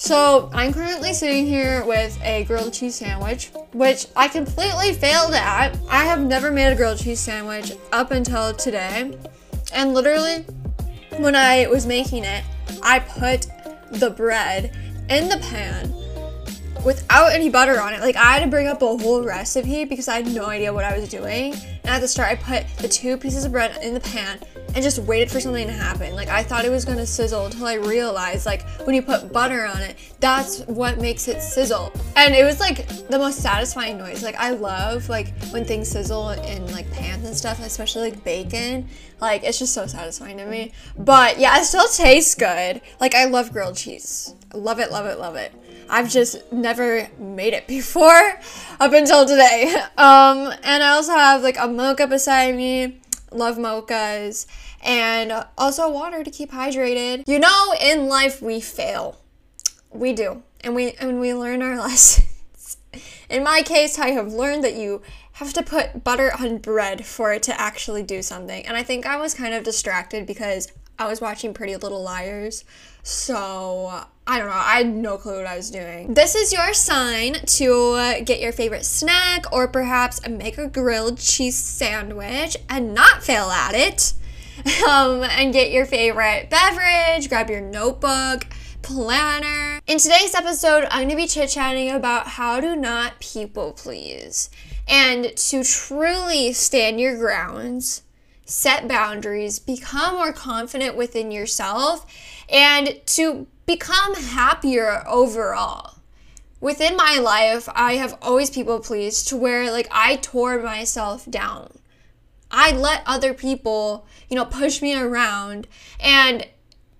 So I'm currently sitting here with a grilled cheese sandwich, which I completely failed at. I have never made a grilled cheese sandwich up until today. And literally, when I was making it, I put the bread in the pan without any butter on it. Like I had to bring up a whole recipe because I had no idea what I was doing. And at the start, I put the two pieces of bread in the pan and just waited for something to happen. Like I thought it was gonna sizzle until I realized like when you put butter on it, that's what makes it sizzle. And it was like the most satisfying noise. Like I love like when things sizzle in like pans and stuff, especially like bacon. Like it's just so satisfying to me. But yeah, it still tastes good. Like I love grilled cheese. Love it, love it, love it. I've just never made it before up until today. Um, and I also have like a mocha beside me. Love mochas. And also water to keep hydrated. You know, in life we fail. We do. And we and we learn our lessons. In my case, I have learned that you have to put butter on bread for it to actually do something. And I think I was kind of distracted because I was watching Pretty Little Liars. So I don't know. I had no clue what I was doing. This is your sign to get your favorite snack or perhaps make a grilled cheese sandwich and not fail at it. Um, and get your favorite beverage, grab your notebook, planner. In today's episode, I'm going to be chit chatting about how to not people please and to truly stand your grounds, set boundaries, become more confident within yourself, and to become happier overall. Within my life, I have always people pleased to where like I tore myself down. I let other people, you know, push me around and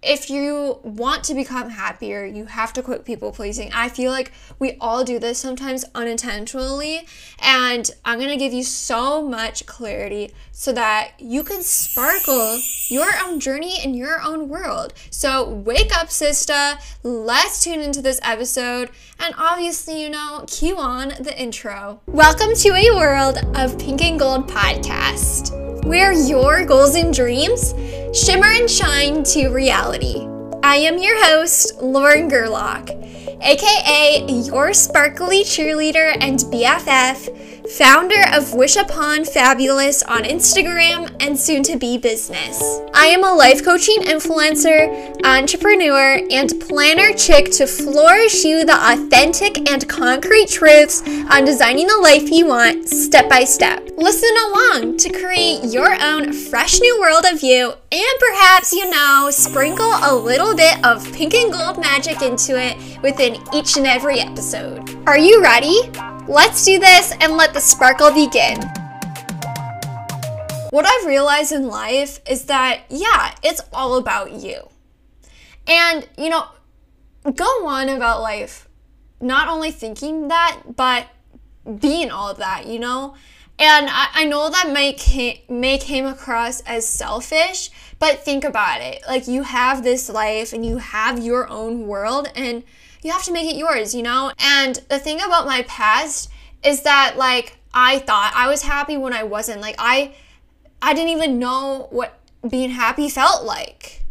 if you want to become happier, you have to quit people pleasing. I feel like we all do this sometimes unintentionally, and I'm gonna give you so much clarity so that you can sparkle your own journey in your own world. So, wake up, sister. Let's tune into this episode, and obviously, you know, cue on the intro. Welcome to a world of pink and gold podcast where your goals and dreams shimmer and shine to reality. I am your host, Lauren Gerlach, aka your sparkly cheerleader and BFF founder of Wish Upon Fabulous on Instagram and soon to be business. I am a life coaching influencer, entrepreneur, and planner chick to flourish you the authentic and concrete truths on designing the life you want step by step. Listen along to create your own fresh new world of you and perhaps, you know, sprinkle a little bit of pink and gold magic into it within each and every episode. Are you ready? Let's do this and let the sparkle begin. What I've realized in life is that, yeah, it's all about you. And, you know, go on about life not only thinking that, but being all of that, you know? And I, I know that may may came across as selfish, but think about it. Like you have this life and you have your own world and you have to make it yours, you know? And the thing about my past is that like I thought I was happy when I wasn't. Like I I didn't even know what being happy felt like.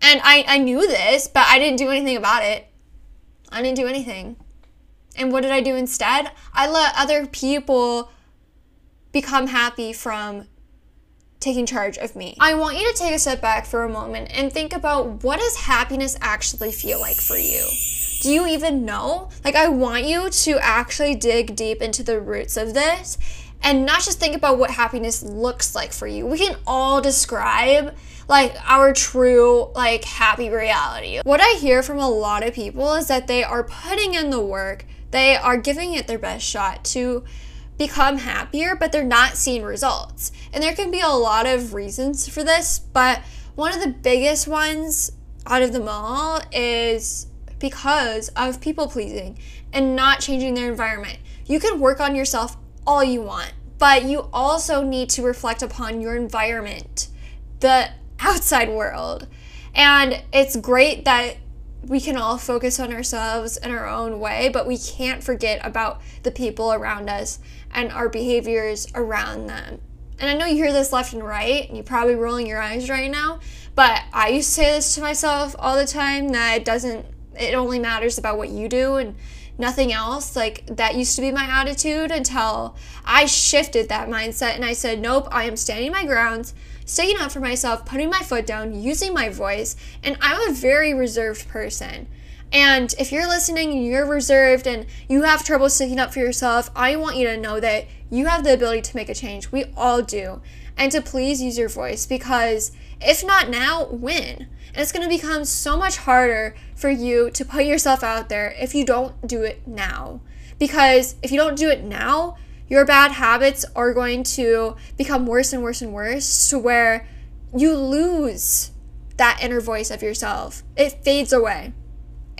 And I, I knew this, but I didn't do anything about it. I didn't do anything. And what did I do instead? I let other people become happy from taking charge of me. I want you to take a step back for a moment and think about what does happiness actually feel like for you? Do you even know? Like I want you to actually dig deep into the roots of this and not just think about what happiness looks like for you. We can all describe like our true like happy reality. What I hear from a lot of people is that they are putting in the work, they are giving it their best shot to become happier, but they're not seeing results. And there can be a lot of reasons for this, but one of the biggest ones out of them all is because of people pleasing and not changing their environment. You can work on yourself all you want, but you also need to reflect upon your environment, the outside world. And it's great that we can all focus on ourselves in our own way, but we can't forget about the people around us and our behaviors around them. And I know you hear this left and right, and you're probably rolling your eyes right now, but I used to say this to myself all the time that it doesn't it only matters about what you do and nothing else. Like that used to be my attitude until I shifted that mindset and I said, nope, I am standing my grounds, sticking up for myself, putting my foot down, using my voice. And I'm a very reserved person. And if you're listening and you're reserved and you have trouble sticking up for yourself, I want you to know that you have the ability to make a change. We all do. And to please use your voice because if not now, when? And it's going to become so much harder for you to put yourself out there if you don't do it now. Because if you don't do it now, your bad habits are going to become worse and worse and worse to where you lose that inner voice of yourself. It fades away.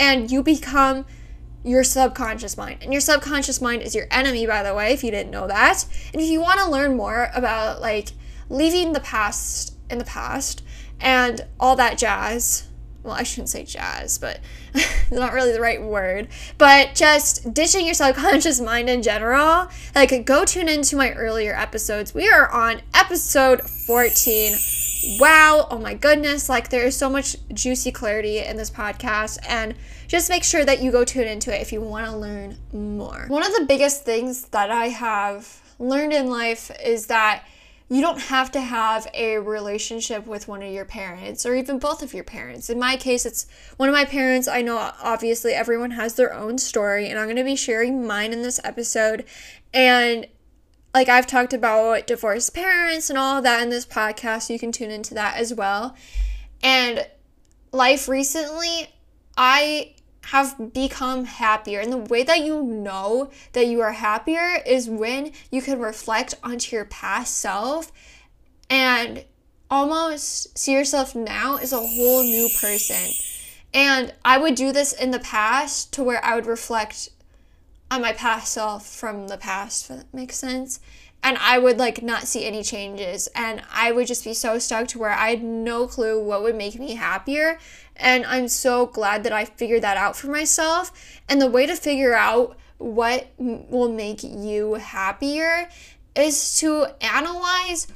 And you become your subconscious mind. And your subconscious mind is your enemy, by the way, if you didn't know that. And if you want to learn more about like leaving the past in the past and all that jazz. Well, I shouldn't say jazz, but it's not really the right word. But just ditching your subconscious mind in general. Like, go tune into my earlier episodes. We are on episode 14. Wow, oh my goodness. Like, there is so much juicy clarity in this podcast. And just make sure that you go tune into it if you want to learn more. One of the biggest things that I have learned in life is that you don't have to have a relationship with one of your parents or even both of your parents. In my case, it's one of my parents. I know obviously everyone has their own story, and I'm going to be sharing mine in this episode. And like I've talked about divorced parents and all that in this podcast, you can tune into that as well. And life recently, I have become happier. And the way that you know that you are happier is when you can reflect onto your past self and almost see yourself now as a whole new person. And I would do this in the past to where I would reflect on my past self from the past, if that makes sense and I would like not see any changes and I would just be so stuck to where I had no clue what would make me happier and I'm so glad that I figured that out for myself and the way to figure out what will make you happier is to analyze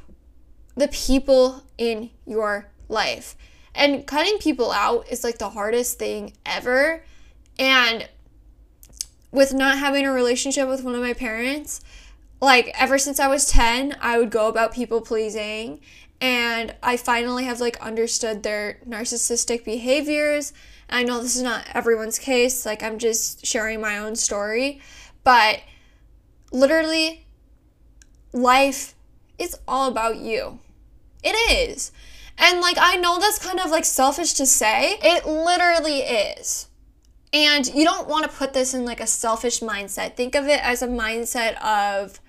the people in your life. And cutting people out is like the hardest thing ever. And with not having a relationship with one of my parents, like ever since I was 10, I would go about people pleasing and I finally have like understood their narcissistic behaviors. I know this is not everyone's case, like I'm just sharing my own story, but literally life is all about you. It is. And like I know that's kind of like selfish to say. It literally is. And you don't want to put this in like a selfish mindset. Think of it as a mindset of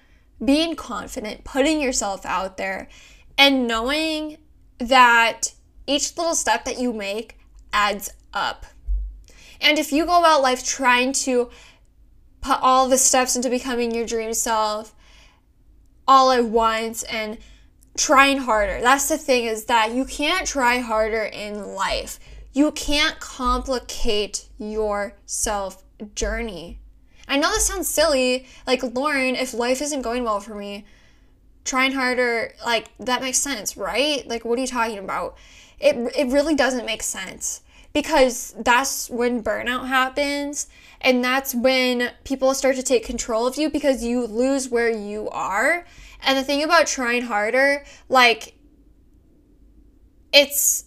being confident, putting yourself out there, and knowing that each little step that you make adds up. And if you go about life trying to put all the steps into becoming your dream self all at once and trying harder, that's the thing is that you can't try harder in life. You can't complicate your self journey. I know this sounds silly. Like, Lauren, if life isn't going well for me, trying harder, like, that makes sense, right? Like, what are you talking about? It, it really doesn't make sense because that's when burnout happens and that's when people start to take control of you because you lose where you are. And the thing about trying harder, like, it's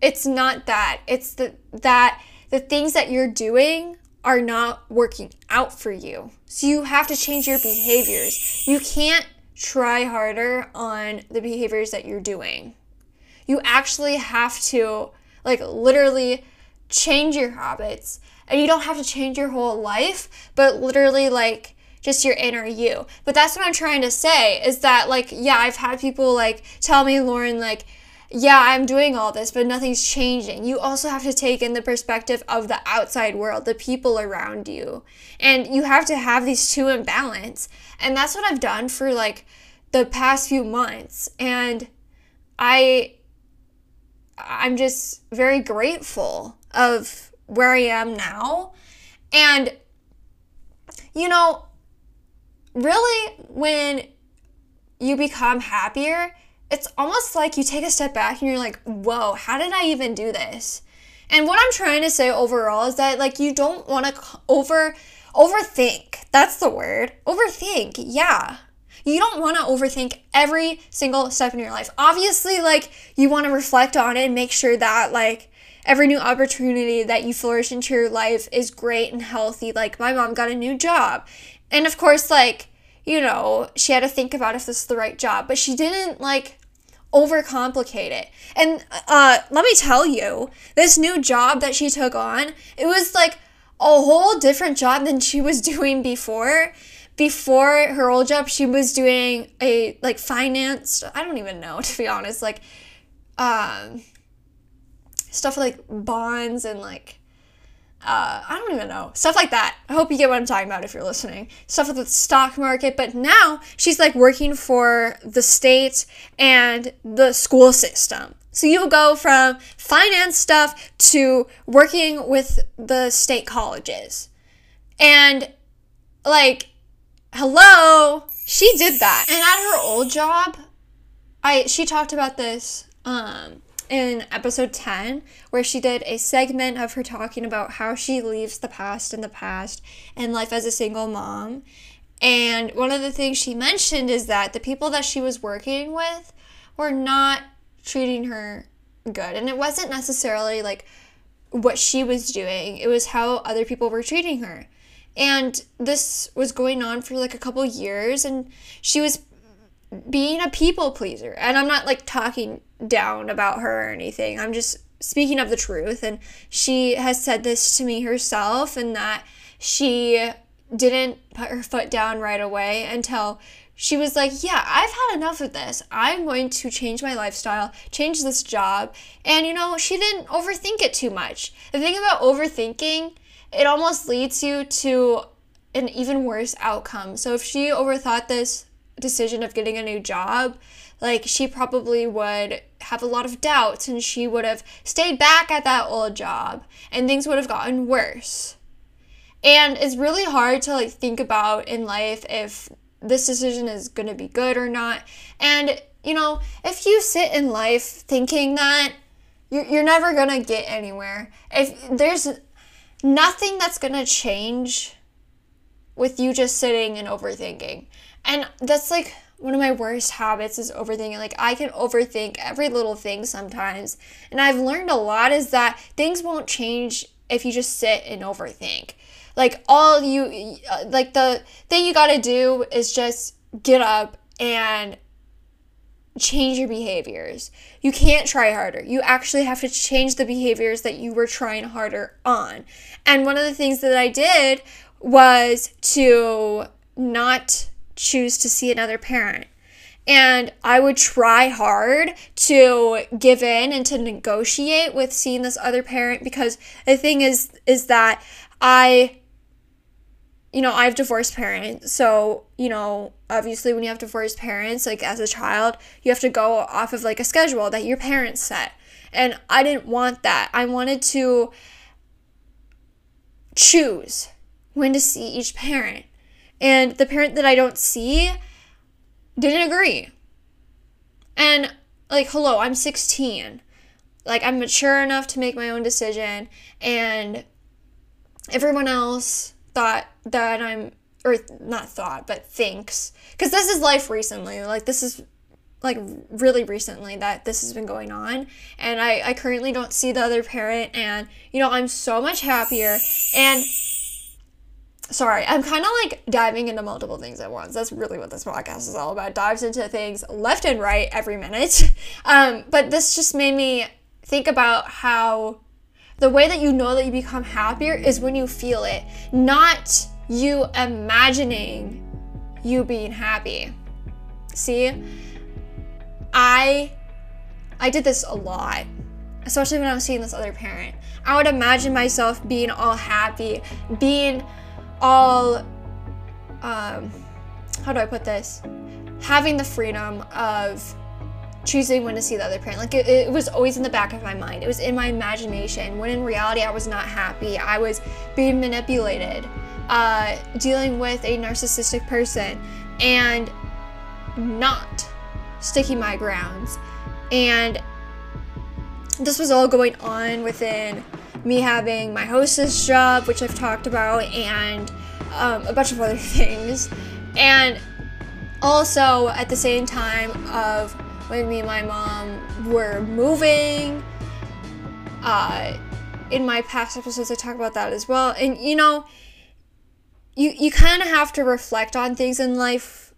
it's not that. It's the that the things that you're doing are not working out for you. So you have to change your behaviors. You can't try harder on the behaviors that you're doing. You actually have to, like, literally change your habits. And you don't have to change your whole life, but literally, like, just your inner you. But that's what I'm trying to say is that, like, yeah, I've had people, like, tell me, Lauren, like, yeah, I'm doing all this, but nothing's changing. You also have to take in the perspective of the outside world, the people around you. And you have to have these two in balance. And that's what I've done for like the past few months. And I I'm just very grateful of where I am now. And you know, really when you become happier, it's almost like you take a step back and you're like, whoa, how did I even do this? And what I'm trying to say overall is that like you don't want to over overthink. That's the word. Overthink. Yeah. You don't want to overthink every single step in your life. Obviously, like you want to reflect on it and make sure that like every new opportunity that you flourish into your life is great and healthy. Like my mom got a new job. And of course, like, you know, she had to think about if this is the right job, but she didn't like overcomplicate it. And uh, let me tell you, this new job that she took on, it was like a whole different job than she was doing before. Before her old job, she was doing a like finance, I don't even know to be honest, like um stuff like bonds and like uh, I don't even know. Stuff like that. I hope you get what I'm talking about if you're listening. Stuff with the stock market. But now she's like working for the state and the school system. So you go from finance stuff to working with the state colleges. And like, hello, she did that. And at her old job, I she talked about this um in episode 10 where she did a segment of her talking about how she leaves the past in the past and life as a single mom. And one of the things she mentioned is that the people that she was working with were not treating her good. And it wasn't necessarily like what she was doing, it was how other people were treating her. And this was going on for like a couple years, and she was being a people pleaser. And I'm not like talking down about her or anything. I'm just speaking of the truth. And she has said this to me herself, and that she didn't put her foot down right away until she was like, Yeah, I've had enough of this. I'm going to change my lifestyle, change this job. And you know, she didn't overthink it too much. The thing about overthinking, it almost leads you to an even worse outcome. So if she overthought this decision of getting a new job, like she probably would have a lot of doubts and she would have stayed back at that old job and things would have gotten worse. And it's really hard to like think about in life if this decision is going to be good or not. And you know, if you sit in life thinking that you're, you're never going to get anywhere, if there's nothing that's going to change with you just sitting and overthinking. And that's like one of my worst habits is overthinking. Like I can overthink every little thing sometimes. And I've learned a lot is that things won't change if you just sit and overthink. Like all you uh, like the thing you got to do is just get up and change your behaviors. You can't try harder. You actually have to change the behaviors that you were trying harder on. And one of the things that I did was to not choose to see another parent. And I would try hard to give in and to negotiate with seeing this other parent because the thing is is that I you know, I have divorced parents. So, you know, obviously when you have divorced parents, like as a child, you have to go off of like a schedule that your parents set. And I didn't want that. I wanted to choose when to see each parent. And the parent that I don't see didn't agree. And like, hello, I'm 16. Like, I'm mature enough to make my own decision. And everyone else thought that I'm, or not thought, but thinks. Because this is life recently. Like, this is like really recently that this has been going on and I, I currently don't see the other parent and you know i'm so much happier and sorry, I'm kind of like diving into multiple things at once. That's really what this podcast is all about. Dives into things left and right every minute. Um, but this just made me think about how the way that you know that you become happier is when you feel it, not you imagining you being happy. See? I I did this a lot, especially when I was seeing this other parent. I would imagine myself being all happy, being all um, how do I put this? Having the freedom of choosing when to see the other parent. Like it, it, was always in the back of my mind. It was in my imagination. When in reality, I was not happy. I was being manipulated, uh, dealing with a narcissistic person, and not sticking my grounds. And this was all going on within me having my hostess job, which I've talked about, and um, a bunch of other things. And also at the same time of when me and my mom were moving. Uh, in my past episodes, I talk about that as well. And you know, you you kind of have to reflect on things in life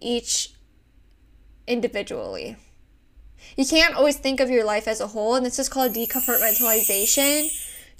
each individually. You can't always think of your life as a whole, and this is called decompartmentalization,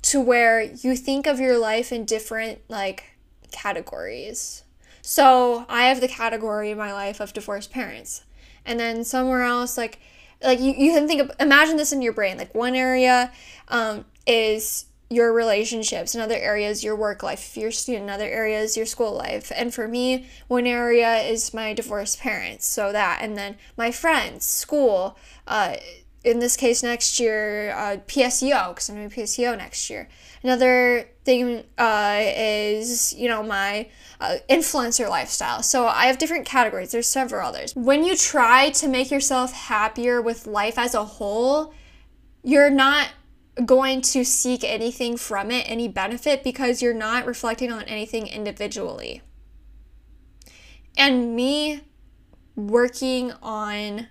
to where you think of your life in different like categories. So I have the category in my life of divorced parents. And then somewhere else, like like you, you can think of imagine this in your brain. Like one area um, is your relationships, in other areas your work life, if you're a student, in other areas your school life. And for me, one area is my divorced parents, so that, and then my friends, school, uh, in this case next year, uh, PSEO, because I'm doing PSEO next year. Another thing uh, is, you know, my uh, influencer lifestyle. So I have different categories. There's several others. When you try to make yourself happier with life as a whole, you're not going to seek anything from it, any benefit, because you're not reflecting on anything individually. And me working on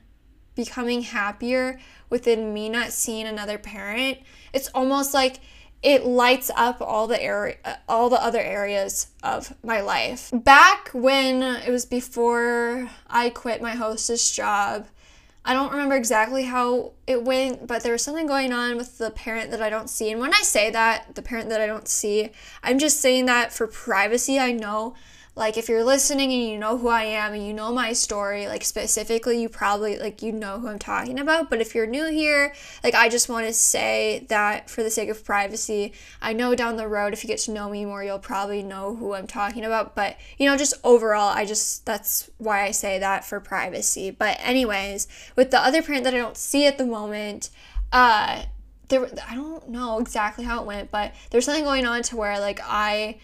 becoming happier within me not seeing another parent, it's almost like it lights up all the area all the other areas of my life. Back when it was before I quit my hostess job, I don't remember exactly how it went, but there was something going on with the parent that I don't see. And when I say that, the parent that I don't see, I'm just saying that for privacy. I know like if you're listening and you know who I am and you know my story, like specifically, you probably like you know who I'm talking about. But if you're new here, like I just want to say that for the sake of privacy, I know down the road if you get to know me more, you'll probably know who I'm talking about. But you know, just overall, I just that's why I say that for privacy. But anyways, with the other parent that I don't see at the moment, uh there I don't know exactly how it went, but there's something going on to where like I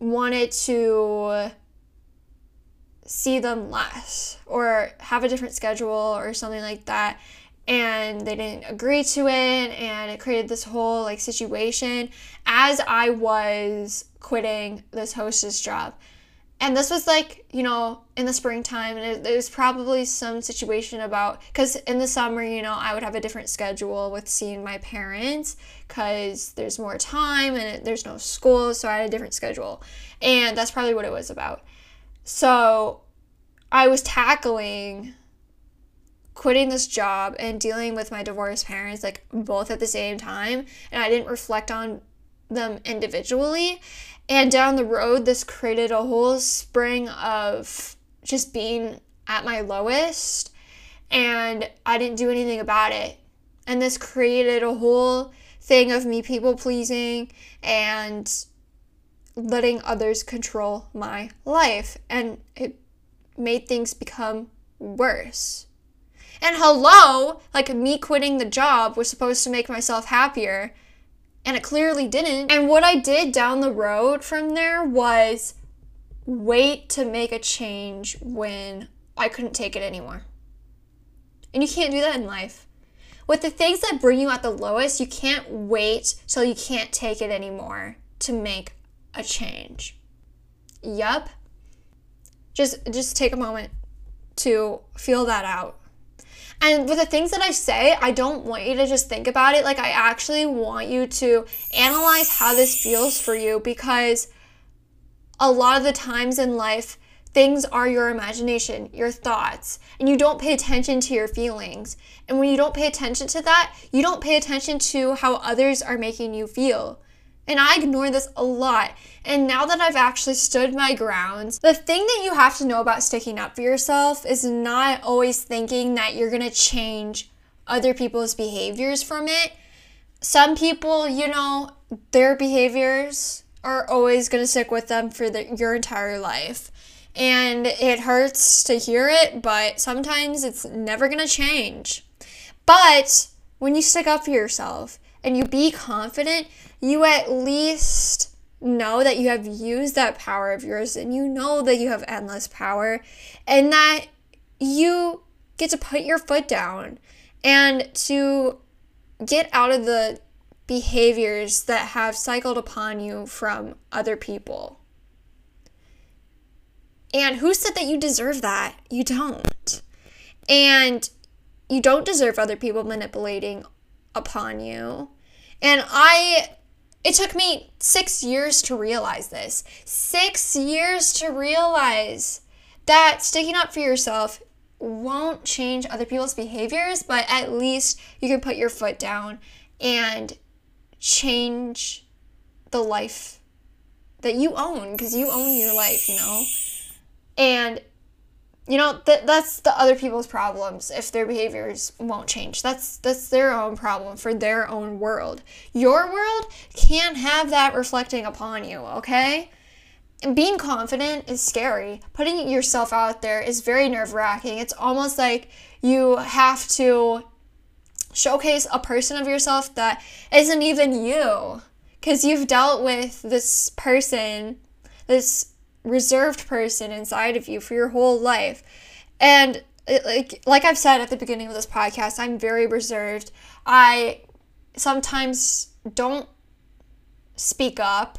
wanted to see them less or have a different schedule or something like that. And they didn't agree to it and it created this whole like situation. As I was quitting this hostess job and this was like you know in the springtime and it, it was probably some situation about because in the summer you know i would have a different schedule with seeing my parents because there's more time and it, there's no school so i had a different schedule. And that's probably what it was about. So i was tackling quitting this job and dealing with my divorced parents like both at the same time and i didn't reflect on them individually and down the road, this created a whole spring of just being at my lowest, and I didn't do anything about it. And this created a whole thing of me people pleasing and letting others control my life. And it made things become worse. And hello, like me quitting the job was supposed to make myself happier and it clearly didn't. And what I did down the road from there was wait to make a change when I couldn't take it anymore. And you can't do that in life. With the things that bring you at the lowest, you can't wait till you can't take it anymore to make a change. Yup. Just just take a moment to feel that out. And with the things that I say, I don't want you to just think about it. Like, I actually want you to analyze how this feels for you because a lot of the times in life, things are your imagination, your thoughts, and you don't pay attention to your feelings. And when you don't pay attention to that, you don't pay attention to how others are making you feel. And I ignore this a lot. And now that I've actually stood my grounds, the thing that you have to know about sticking up for yourself is not always thinking that you're gonna change other people's behaviors from it. Some people, you know, their behaviors are always gonna stick with them for the, your entire life. And it hurts to hear it, but sometimes it's never gonna change. But when you stick up for yourself and you be confident, you at least know that you have used that power of yours and you know that you have endless power and that you get to put your foot down and to get out of the behaviors that have cycled upon you from other people. And who said that you deserve that? You don't. And you don't deserve other people manipulating upon you. And I, it took me six years to realize this. Six years to realize that sticking up for yourself won't change other people's behaviors, but at least you can put your foot down and change the life that you own because you own your life, you know? And you know that that's the other people's problems if their behaviors won't change. That's that's their own problem for their own world. Your world can't have that reflecting upon you okay? And being confident is scary. Putting yourself out there is very nerve-wracking. It's almost like you have to showcase a person of yourself that isn't even you because you've dealt with this person this reserved person inside of you for your whole life. And it, like like I've said at the beginning of this podcast, I'm very reserved. I sometimes don't speak up.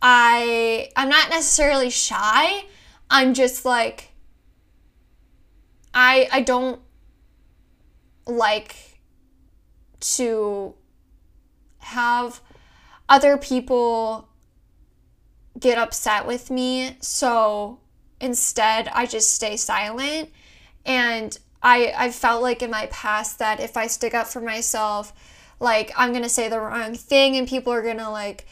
I I'm not necessarily shy. I'm just like I I don't like to have other people get upset with me. So instead, I just stay silent. And I, I felt like in my past that if I stick up for myself, like I'm gonna say the wrong thing and people are gonna like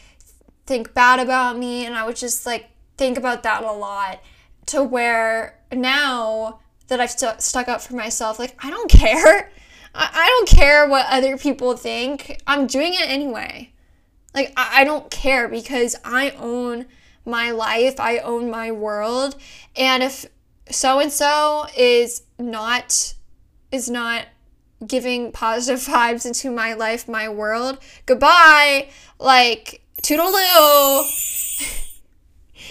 think bad about me. And I would just like think about that a lot to where now that I've st- stuck up for myself, like I don't care. I, I don't care what other people think. I'm doing it anyway. Like, I don't care because I own my life, I own my world. And if so and so is not is not giving positive vibes into my life, my world, goodbye. Like toodaloo.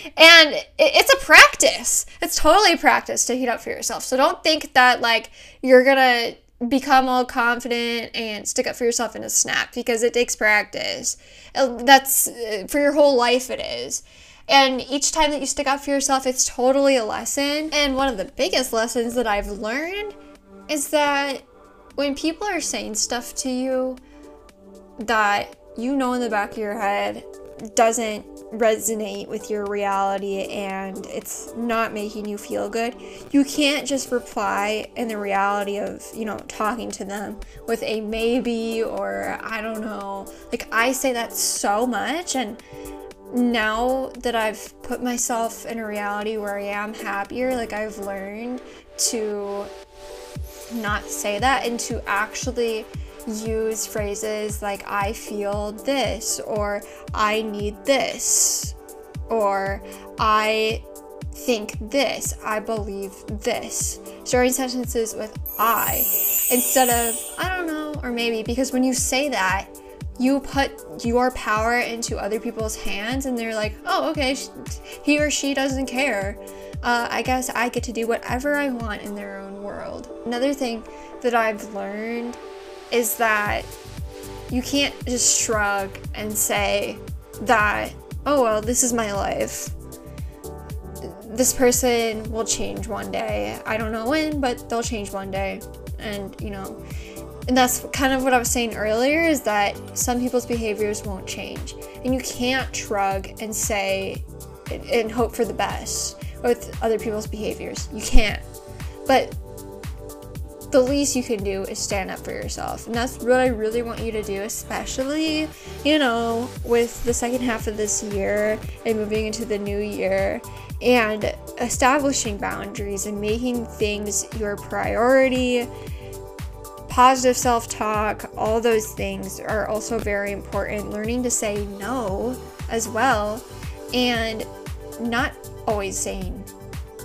and it's a practice. It's totally practice to heat up for yourself. So don't think that like you're gonna become all confident and stick up for yourself in a snap because it takes practice. Uh, that's uh, for your whole life, it is. And each time that you stick up for yourself, it's totally a lesson. And one of the biggest lessons that I've learned is that when people are saying stuff to you that you know in the back of your head doesn't resonate with your reality and it's not making you feel good, you can't just reply in the reality of, you know, talking to them with a maybe or I don't know. Like, I say that so much, and now that I've put myself in a reality where I am happier, like, I've learned to not say that and to actually use phrases like I feel this or I need this or I think this, I believe this. Starting sentences with I instead of I don't know or maybe because when you say that, you put your power into other people's hands and they're like, oh, okay, he or she doesn't care. Uh, I guess I get to do whatever I want in their own world. Another thing that I've learned is that you can't just shrug and say that, oh, well, this is my life. This person will change one day. I don't know when, but they'll change one day. And, you know, and that's kind of what I was saying earlier is that some people's behaviors won't change. And you can't shrug and say and hope for the best with other people's behaviors. You can't. But the least you can do is stand up for yourself. And that's what I really want you to do, especially, you know, with the second half of this year and moving into the new year and establishing boundaries and making things your priority. Positive self talk, all those things are also very important. Learning to say no as well, and not always saying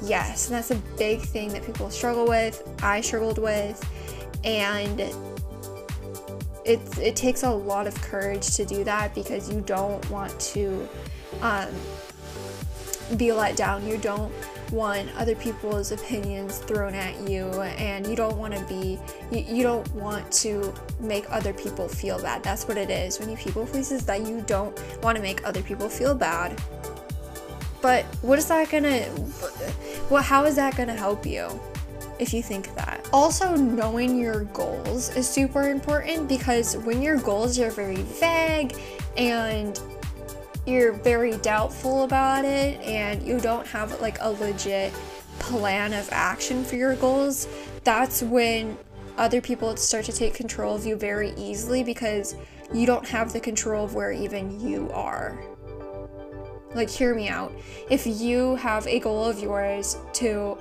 yes. And that's a big thing that people struggle with. I struggled with. And it, it takes a lot of courage to do that because you don't want to um, be let down. You don't want other people's opinions thrown at you and you don't want to be you, you don't want to make other people feel bad. That's what it is. When you people please is that you don't want to make other people feel bad. But what is that gonna what how is that gonna help you if you think that. Also, knowing your goals is super important because when your goals are very vague and you're very doubtful about it and you don't have like a legit plan of action for your goals, that's when other people start to take control of you very easily because you don't have the control of where even you are. Like, hear me out. If you have a goal of yours to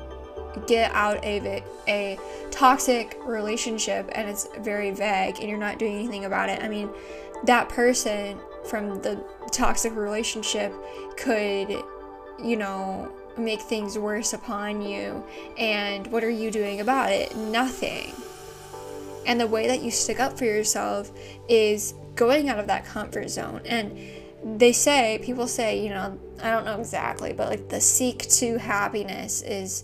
get out of a, a toxic relationship and it's very vague and you're not doing anything about it, I mean, that person from the toxic relationship could, you know, make things worse upon you. And what are you doing about it? Nothing. And the way that you stick up for yourself is going out of that comfort zone. And they say, people say, you know, I don't know exactly, but like the seek to happiness is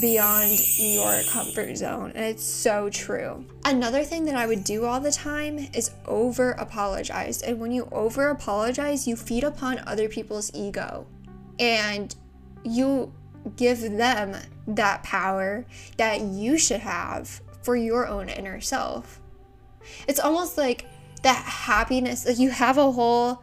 beyond your comfort zone. And it's so true. Another thing that I would do all the time is over apologize. And when you over apologize, you feed upon other people's ego. And you give them that power that you should have for your own inner self. It's almost like that happiness, like you have a whole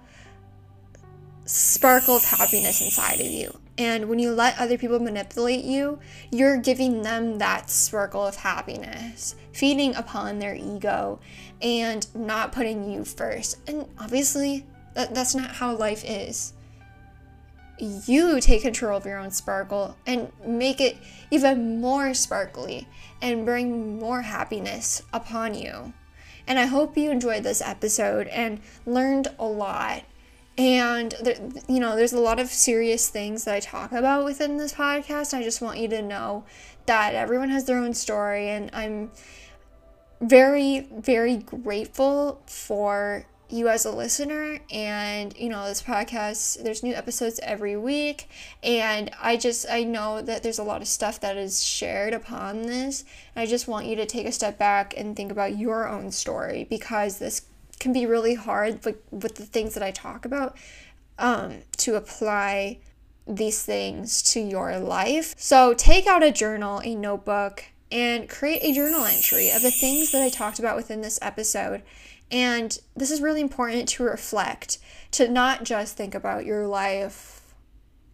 sparkle of happiness inside of you. And when you let other people manipulate you, you're giving them that sparkle of happiness, feeding upon their ego and not putting you first. And obviously, that, that's not how life is. You take control of your own sparkle and make it even more sparkly and bring more happiness upon you. And I hope you enjoyed this episode and learned a lot and there, you know there's a lot of serious things that i talk about within this podcast. I just want you to know that everyone has their own story and i'm very very grateful for you as a listener. And you know this podcast there's new episodes every week. And i just i know that there's a lot of stuff that is shared upon this. I just want you to take a step back and think about your own story because this can be really hard like with the things that I talk about um, to apply these things to your life. So take out a journal, a notebook, and create a journal entry of the things that I talked about within this episode. And this is really important to reflect, to not just think about your life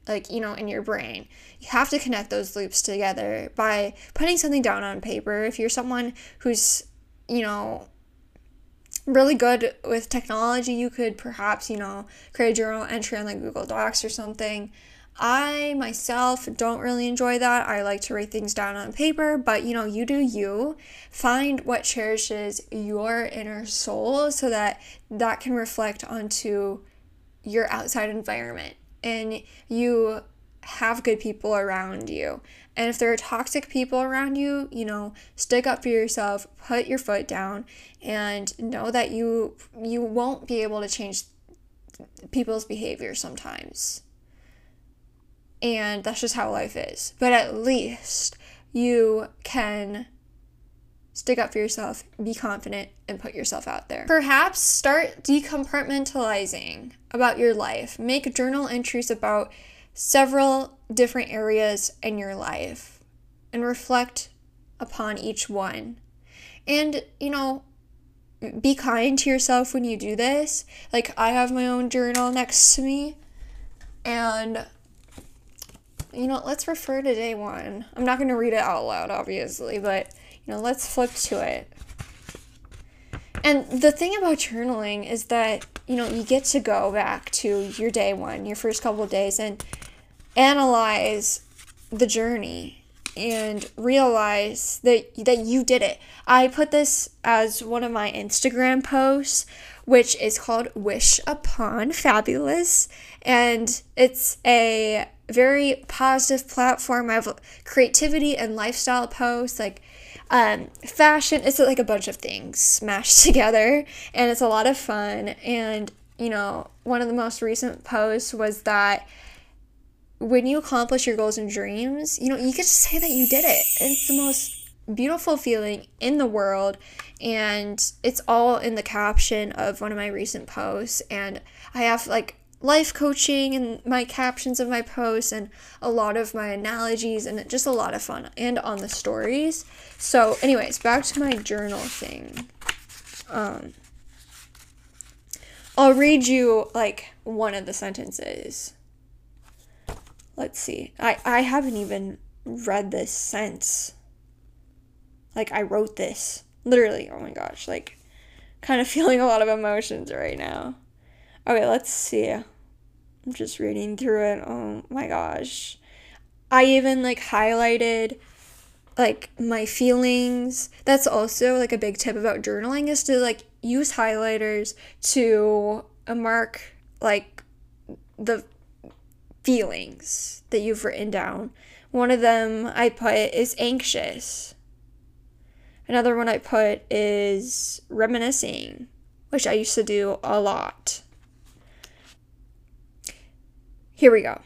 like, you know, in your brain. You have to connect those loops together by putting something down on paper. If you're someone who's, you know, really good with technology, you could perhaps, you know, create a journal entry on like Google Docs or something. I myself don't really enjoy that. I like to write things down on paper, but you know, you do you. Find what cherishes your inner soul so that that can reflect onto your outside environment and you have good people around you. And if there are toxic people around you, you know, stick up for yourself, put your foot down and know that you you won't be able to change people's behavior sometimes. And that's just how life is. But at least you can stick up for yourself, be confident, and put yourself out there. Perhaps start decompartmentalizing about your life. Make journal entries about several different areas in your life and reflect upon each one. And, you know, be kind to yourself when you do this. Like, I have my own journal next to me, and, you know, let's refer to day one. I'm not going to read it out loud, obviously, but, you know, let's flip to it. And the thing about journaling is that, you know, you get to go back to your day one, your first couple days, and analyze the journey and realize that that you did it. I put this as one of my Instagram posts, which is called Wish Upon Fabulous, and it's a very positive platform. Have creativity and lifestyle posts like um, fashion. It's like a bunch of things smashed together, and it's a lot of fun. And you know, one of the most recent posts was that when you accomplish your goals and dreams, you know, you get to say that you did it. It's the most beautiful feeling in the world. And it's all in the caption of one of my recent posts. And I have like life coaching in my captions of my posts and a lot of my analogies and just a lot of fun and on the stories. So, anyways, back to my journal thing. Um, I'll read you like one of the sentences. Let's see. I, I haven't even read this since. Like, I wrote this. Literally, oh my gosh. Like, kind of feeling a lot of emotions right now. Okay, let's see. I'm just reading through it. Oh my gosh. I even like highlighted like my feelings. That's also like a big tip about journaling is to like use highlighters to mark like the feelings that you've written down. One of them I put is anxious. Another one I put is reminiscing, which I used to do a lot. Here we go.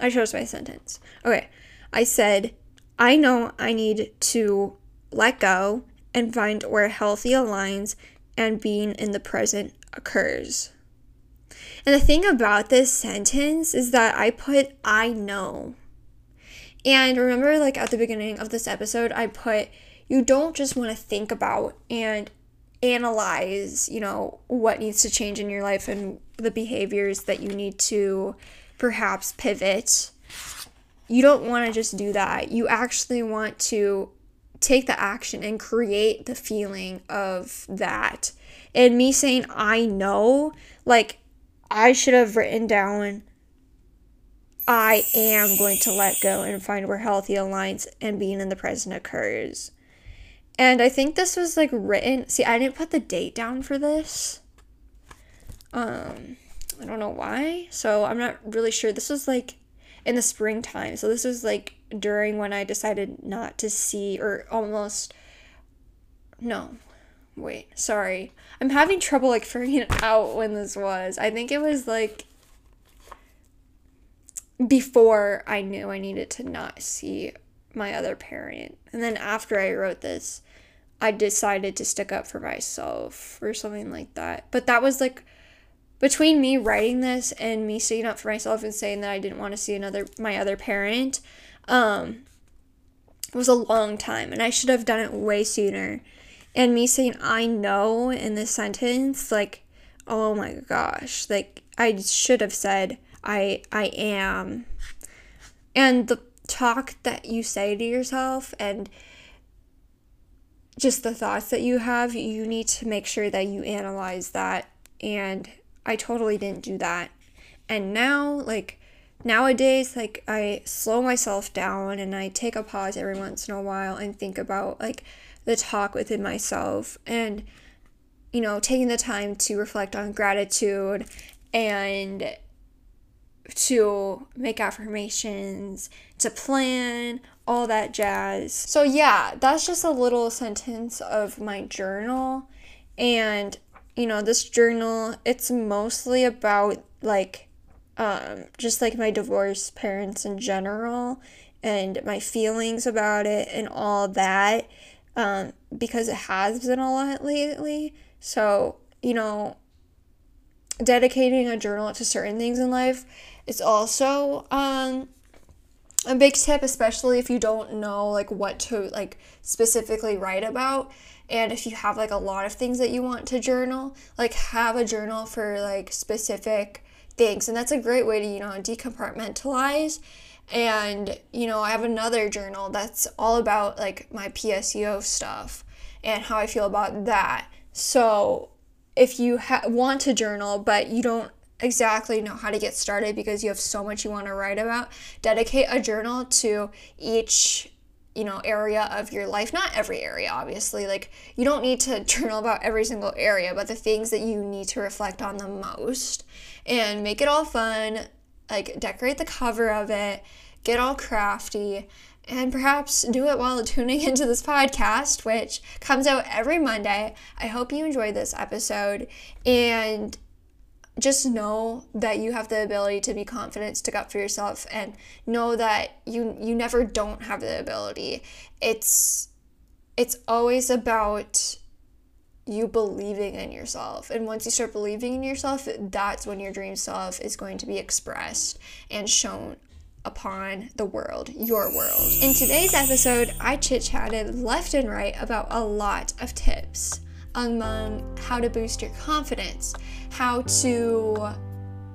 I chose my sentence. Okay. I said, I know I need to let go and find where healthy aligns and being in the present occurs. And the thing about this sentence is that I put I know. And remember, like at the beginning of this episode, I put you don't just want to think about and analyze, you know, what needs to change in your life and the behaviors that you need to perhaps pivot. You don't want to just do that. You actually want to take the action and create the feeling of that. And me saying, I know, like, I should have written down, I am going to let go and find where healthy aligns and being in the present occurs. And I think this was like written. See, I didn't put the date down for this. Um, I don't know why. So I'm not really sure. This was like in the springtime. So this was like during when I decided not to see or almost no. Wait, sorry. I'm having trouble like figuring out when this was. I think it was like before I knew I needed to not see my other parent. And then after I wrote this, I decided to stick up for myself or something like that. But that was like between me writing this and me sticking up for myself and saying that I didn't want to see another my other parent, um, it was a long time, and I should have done it way sooner. And me saying I know in this sentence, like, oh my gosh, like I should have said I I am. And the talk that you say to yourself and just the thoughts that you have, you need to make sure that you analyze that and I totally didn't do that. And now, like, nowadays, like, I slow myself down and I take a pause every once in a while and think about, like, the talk within myself and, you know, taking the time to reflect on gratitude and to make affirmations, to plan, all that jazz. So, yeah, that's just a little sentence of my journal. And you know, this journal, it's mostly about like um, just like my divorced parents in general and my feelings about it and all that um, because it has been a lot lately. So, you know, dedicating a journal to certain things in life is also um, a big tip, especially if you don't know like what to like specifically write about and if you have like a lot of things that you want to journal, like have a journal for like specific things. And that's a great way to, you know, decompartmentalize. And, you know, I have another journal that's all about like my PSEO stuff and how I feel about that. So if you ha- want to journal, but you don't exactly know how to get started because you have so much you want to write about, dedicate a journal to each you know area of your life not every area obviously like you don't need to journal about every single area but the things that you need to reflect on the most and make it all fun like decorate the cover of it get all crafty and perhaps do it while tuning into this podcast which comes out every monday i hope you enjoyed this episode and just know that you have the ability to be confident, stick up for yourself, and know that you you never don't have the ability. It's it's always about you believing in yourself. And once you start believing in yourself, that's when your dream self is going to be expressed and shown upon the world, your world. In today's episode, I chit chatted left and right about a lot of tips among how to boost your confidence, how to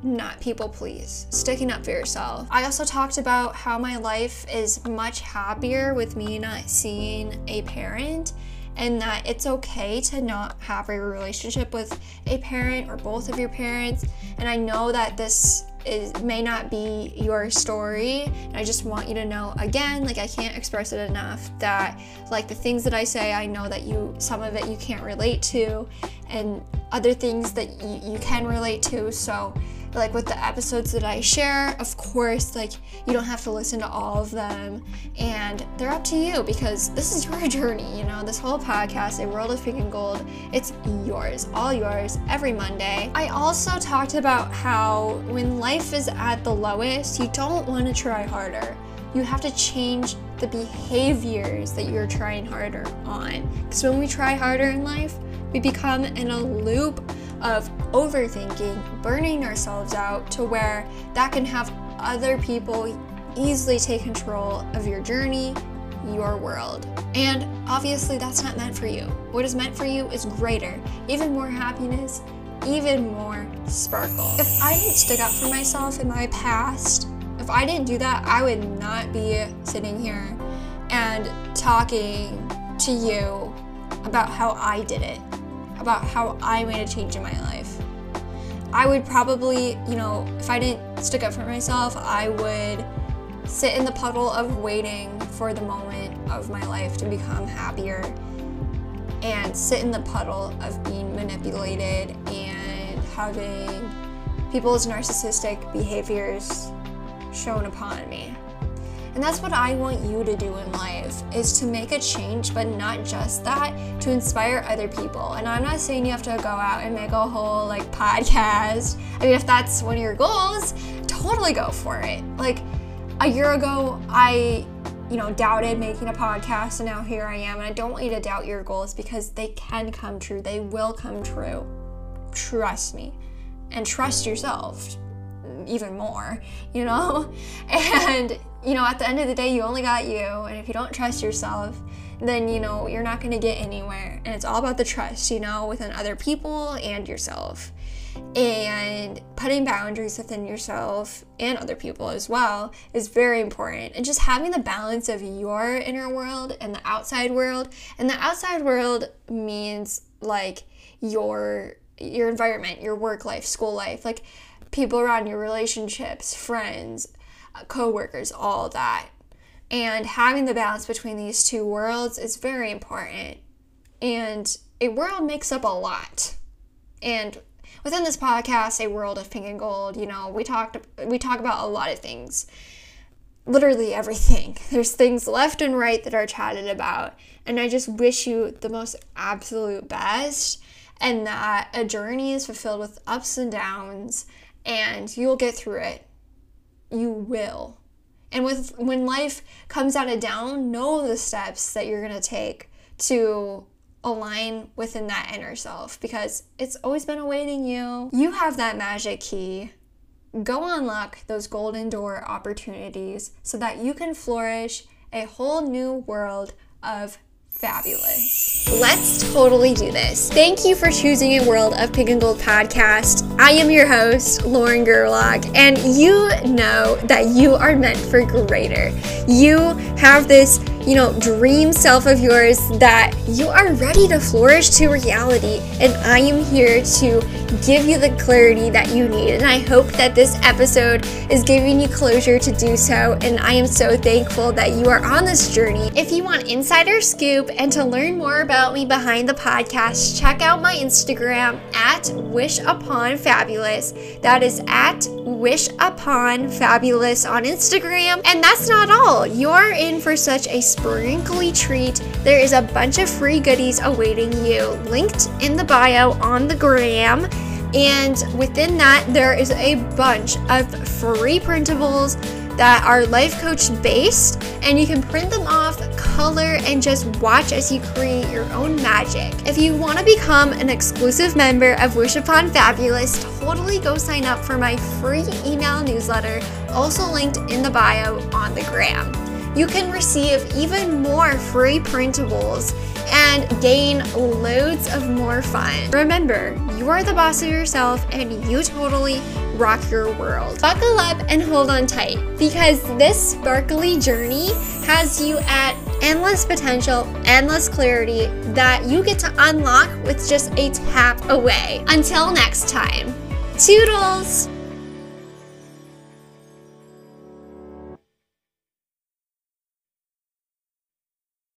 not people please, sticking up for yourself. I also talked about how my life is much happier with me not seeing a parent and that it's okay to not have a relationship with a parent or both of your parents. And I know that this is may not be your story and i just want you to know again like i can't express it enough that like the things that i say i know that you some of it you can't relate to and other things that you, you can relate to so like with the episodes that I share, of course, like you don't have to listen to all of them and they're up to you because this is your journey, you know, this whole podcast, A World of Pink and Gold, it's yours, all yours, every Monday. I also talked about how when life is at the lowest, you don't want to try harder. You have to change the behaviors that you're trying harder on. Because when we try harder in life, we become in a loop of overthinking, burning ourselves out to where that can have other people easily take control of your journey, your world. And obviously, that's not meant for you. What is meant for you is greater, even more happiness, even more sparkle. If I didn't stick up for myself in my past, if I didn't do that, I would not be sitting here and talking to you about how I did it about how I made a change in my life. I would probably, you know, if I didn't stick up for myself, I would sit in the puddle of waiting for the moment of my life to become happier and sit in the puddle of being manipulated and having people's narcissistic behaviors shown upon me. And that's what I want you to do in life is to make a change, but not just that, to inspire other people. And I'm not saying you have to go out and make a whole like podcast. I mean, if that's one of your goals, totally go for it. Like a year ago, I you know, doubted making a podcast, and now here I am. And I don't want you to doubt your goals because they can come true. They will come true. Trust me. And trust yourself even more, you know? And you know, at the end of the day, you only got you. And if you don't trust yourself, then, you know, you're not going to get anywhere. And it's all about the trust, you know, within other people and yourself. And putting boundaries within yourself and other people as well is very important. And just having the balance of your inner world and the outside world. And the outside world means like your your environment, your work life, school life, like people around your relationships, friends, coworkers, all that. And having the balance between these two worlds is very important. And a world makes up a lot. And within this podcast, a world of pink and gold, you know, we talked we talk about a lot of things. Literally everything. There's things left and right that are chatted about. And I just wish you the most absolute best and that a journey is fulfilled with ups and downs and you'll get through it you will. And with when life comes out of down, know the steps that you're to take to align within that inner self because it's always been awaiting you. You have that magic key. Go unlock those golden door opportunities so that you can flourish a whole new world of fabulous. Let's totally do this. Thank you for choosing a World of Pink and Gold podcast. I am your host, Lauren Gerlach, and you know that you are meant for greater. You have this you know, dream self of yours that you are ready to flourish to reality. And I am here to give you the clarity that you need. And I hope that this episode is giving you closure to do so. And I am so thankful that you are on this journey. If you want insider scoop and to learn more about me behind the podcast, check out my Instagram at Wish Upon Fabulous. That is at Wish Upon Fabulous on Instagram. And that's not all. You're in for such a sprinkly treat. There is a bunch of free goodies awaiting you linked in the bio on the gram. And within that, there is a bunch of free printables that are life coach based and you can print them off color and just watch as you create your own magic if you want to become an exclusive member of wish upon fabulous totally go sign up for my free email newsletter also linked in the bio on the gram you can receive even more free printables and gain loads of more fun. Remember, you are the boss of yourself and you totally rock your world. Buckle up and hold on tight because this sparkly journey has you at endless potential, endless clarity that you get to unlock with just a tap away. Until next time, toodles!